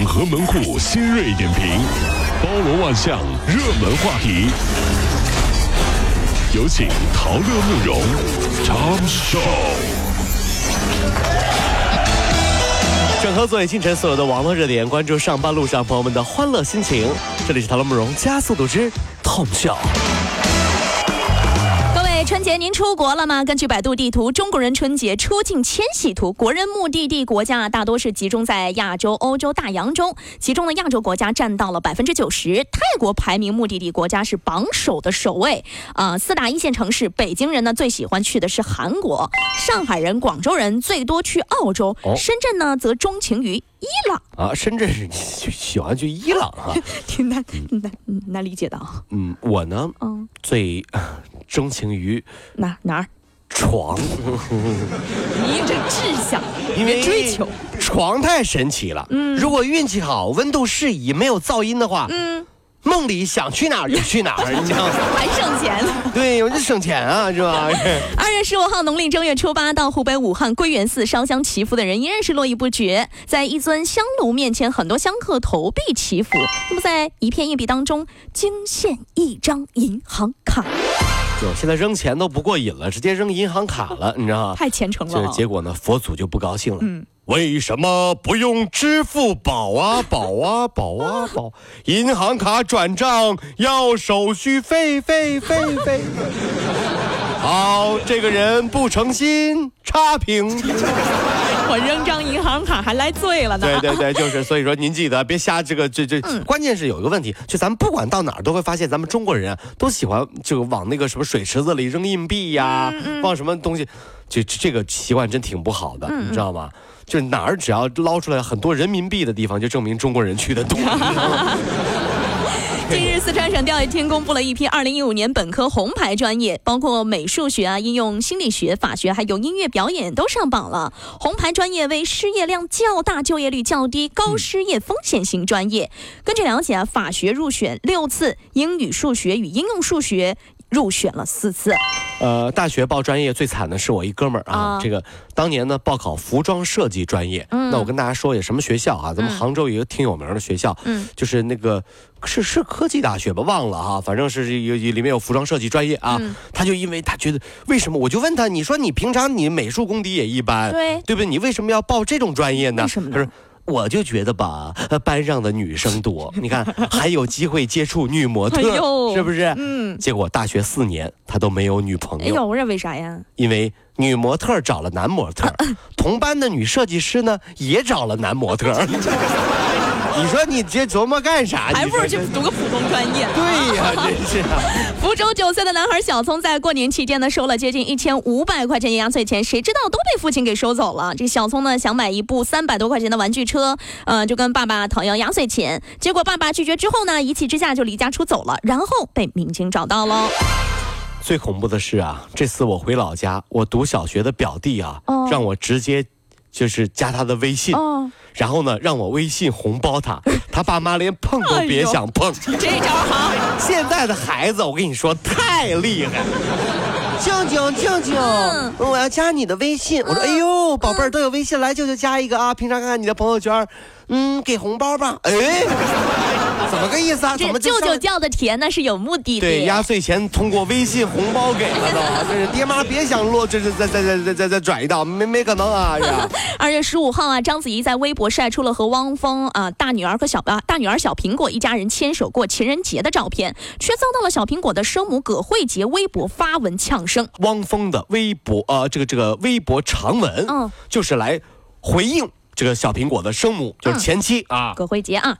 整合门户新锐点评，包罗万象，热门话题。有请陶乐慕容长寿。整合昨夜清晨所有的网络热点，关注上班路上朋友们的欢乐心情。这里是陶乐慕容加速度之 Tom。春节您出国了吗？根据百度地图，中国人春节出境迁徙图，国人目的地国家大多是集中在亚洲、欧洲、大洋中，其中的亚洲国家占到了百分之九十。泰国排名目的地国家是榜首的首位。啊、四大一线城市，北京人呢最喜欢去的是韩国，上海人、广州人最多去澳洲，深圳呢则钟情于伊朗。啊，深圳是喜喜欢去伊朗啊。挺难难难理解的啊。嗯，我呢嗯，最呃钟情于哪哪儿？床，你这志向，因为追求，床太神奇了。嗯，如果运气好，温度适宜，没有噪音的话，嗯，梦里想去哪儿就去哪儿，你知道吗？还省钱。对，我就省钱啊，是吧？二月十五号，农历正月初八，到湖北武汉归元寺烧香祈福的人依然是络绎不绝。在一尊香炉面前，很多香客投币祈福。那么，在一片硬币当中，惊现一张银行卡，就现在扔钱都不过瘾了，直接扔银行卡了，你知道吗？太虔诚就是了。结果呢，佛祖就不高兴了。嗯为什么不用支付宝啊宝啊宝啊宝？银行卡转账要手续费费费费。好，这个人不诚心，差评。我扔张银行卡还来醉了呢。对对对，就是所以说您记得别瞎这个这这，嗯关键是有一个问题，就咱们不管到哪儿都会发现，咱们中国人啊都喜欢就往那个什么水池子里扔硬币呀，嗯往什么东西，就这个习惯真挺不好的，嗯你知道吗？就哪儿只要捞出来很多人民币的地方，就证明中国人去的多。近日，四川省教育厅公布了一批2015年本科红牌专业，包括美术学啊、应用心理学、法学，还有音乐表演都上榜了。红牌专业为失业量较大、就业率较低、高失业风险型专业。根据了解啊，法学入选六次，英语、数学与应用数学。入选了四次，呃，大学报专业最惨的是我一哥们儿啊，啊。这个当年呢报考服装设计专业，嗯。那我跟大家说也什么学校啊，咱们嗯杭州有一个挺有名的学校，嗯。就是那个是是科技大学吧，忘了啊、反正是有有里面有服装设计专业啊，嗯。他就因为他觉得为什么，我就问他，你说你平常你美术功底也一般，对。对不对？你为什么要报这种专业呢？为什么呢？他说。我就觉得吧，呃班上的女生多，你看还有机会接触女模特，哎是不是？嗯，结果大学四年他都没有女朋友，哎呦，这为啥呀？因为女模特找了男模特，同班的女设计师呢也找了男模特。你说你这琢磨干啥？还不如去读个普通专业。对呀、真是啊。福州九岁的男孩小聪在过年期间呢，收了接近一千五百块钱的压岁钱，谁知道都被父亲给收走了。这小聪呢想买一部三百多块钱的玩具车，呃，就跟爸爸讨要压岁钱，结果爸爸拒绝之后呢，一气之下就离家出走了，然后被民警找到了。最恐怖的是啊，这次我回老家，我读小学的表弟啊，哦让我直接就是加他的微信，哦，然后呢让我微信红包他，他爸妈连碰都别想碰。这招好，现在的孩子，我跟你说太厉害了。静静静静，嗯我要加你的微信。我说，哎呦，宝贝儿都有微信，来舅舅加一个啊。平常看看你的朋友圈，嗯，给红包吧。哎，怎么个意思啊？怎么舅舅叫的甜那是有目的的。对压岁钱通过微信红包给了都，这是爹妈别想落，这是再再再再再再转一道，没没可能啊！呀，二月十五号啊，章子怡在微博晒出了和汪峰啊、大女儿和小啊大女儿小苹果一家人牵手过情人节的照片，却遭到了小苹果的生母葛慧杰微博发文呛声。汪峰的微博呃，这个这个微博长文，嗯就是来回应这个小苹果的生母，就是前妻啊。葛慧杰啊，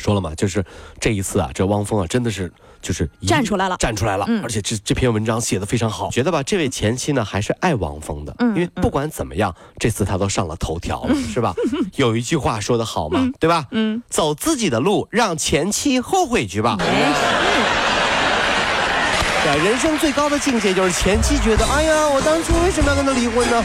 说了嘛，就是这一次啊，这汪峰啊，真的是就是站出来了。站出来了，嗯。而且这这篇文章写的非常好，觉得吧，这位前妻呢还是爱汪峰的，嗯因为不管怎么样，这次他都上了头条了，是吧？有一句话说的好嘛，对吧？嗯，走自己的路，让前妻后悔去吧。对，人生最高的境界就是前妻觉得，哎呀，我当初为什么要跟他离婚呢？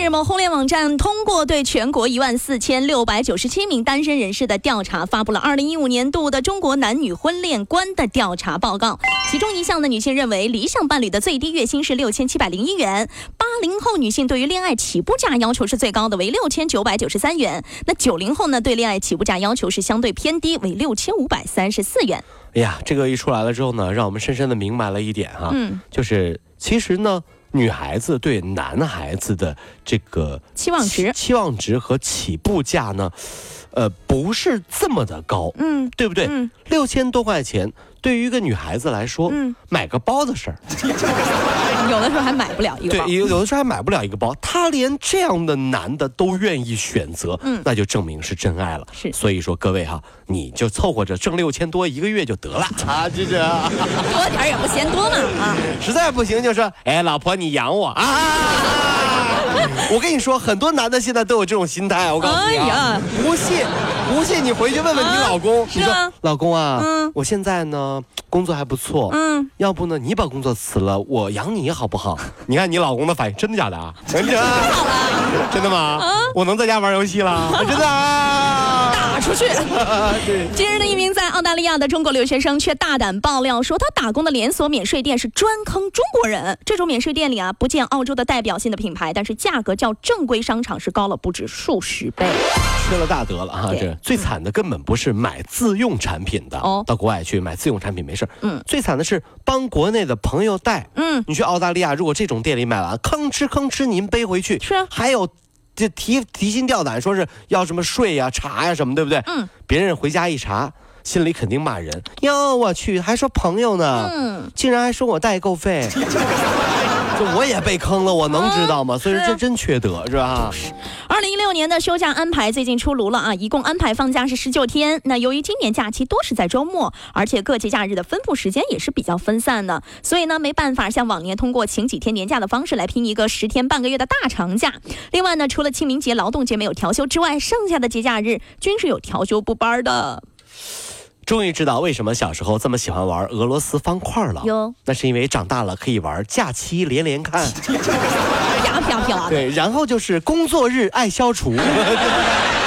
近日，某婚恋网站通过对全国一万四千六百九十七名单身人士的调查，发布了二零一五年度的中国男女婚恋观的调查报告。其中一项呢，女性认为理想伴侣的最低月薪是六千七百零一元。八零后女性对于恋爱起步价要求是最高的，为六千九百九十三元。那九零后呢，对恋爱起步价要求是相对偏低，为六千五百三十四元。哎呀，这个一出来了之后呢，让我们深深的明白了一点哈，嗯，就是其实呢，女孩子对男孩子的这个期望值。期望值和起步价呢，呃，不是这么的高，嗯对不对？嗯。六千多块钱对于一个女孩子来说，嗯。买个包的事儿，有的时候还买不了一个包。对，有有的时候还买不了一个包，他连这样的男的都愿意选择，嗯那就证明是真爱了。是所以说各位哈，你就凑合着挣六千多一个月就得了啊，这是。多点也不嫌多嘛啊！实在不行就说，哎，老婆你养我啊！我跟你说，很多男的现在都有这种心态，我告诉你啊。不信，不信你回去问问你老公，你说啊老公啊，嗯。我现在呢工作还不错，嗯，要不呢你把工作辞了，我养你好不好？你看你老公的反应，真的假的啊？真的，真的吗？我能在家玩游戏了？真的出去。对。近日的一名在澳大利亚的中国留学生却大胆爆料说，他打工的连锁免税店是专坑中国人。这种免税店里啊，不见澳洲的代表性的品牌，但是价格较正规商场是高了不止数十倍。缺了大德了哈！这最惨的根本不是买自用产品的，哦到国外去买自用产品没事儿嗯最惨的是帮国内的朋友带，嗯，你去澳大利亚，如果这种店里买完，吭哧吭哧您背回去，是啊还有这提提心吊胆，说是要什么税呀、查呀什么，对不对？嗯，别人回家一查，心里肯定骂人，哟，我去，还说朋友呢，嗯，竟然还说我代购费。这我也被坑了，我能知道吗？所以这真缺德，是吧？二零一六年的休假安排最近出炉了啊，一共安排放假是十九天。那由于今年假期多是在周末，而且各节假日的分布时间也是比较分散的，所以呢没办法像往年通过请几天年假的方式来拼一个十天半个月的大长假。另外呢，除了清明节、劳动节没有调休之外，剩下的节假日均是有调休补班的。终于知道为什么小时候这么喜欢玩俄罗斯方块了。哟，那是因为长大了可以玩假期连连看。对，然后就是工作日爱消除。